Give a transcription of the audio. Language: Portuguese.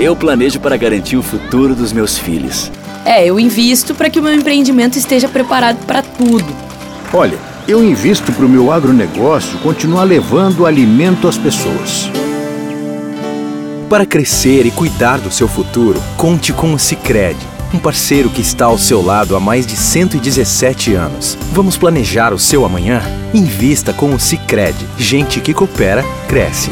Eu planejo para garantir o futuro dos meus filhos. É, eu invisto para que o meu empreendimento esteja preparado para tudo. Olha, eu invisto para o meu agronegócio continuar levando alimento às pessoas. Para crescer e cuidar do seu futuro, conte com o Sicredi, um parceiro que está ao seu lado há mais de 117 anos. Vamos planejar o seu amanhã? Invista com o Sicredi. Gente que coopera cresce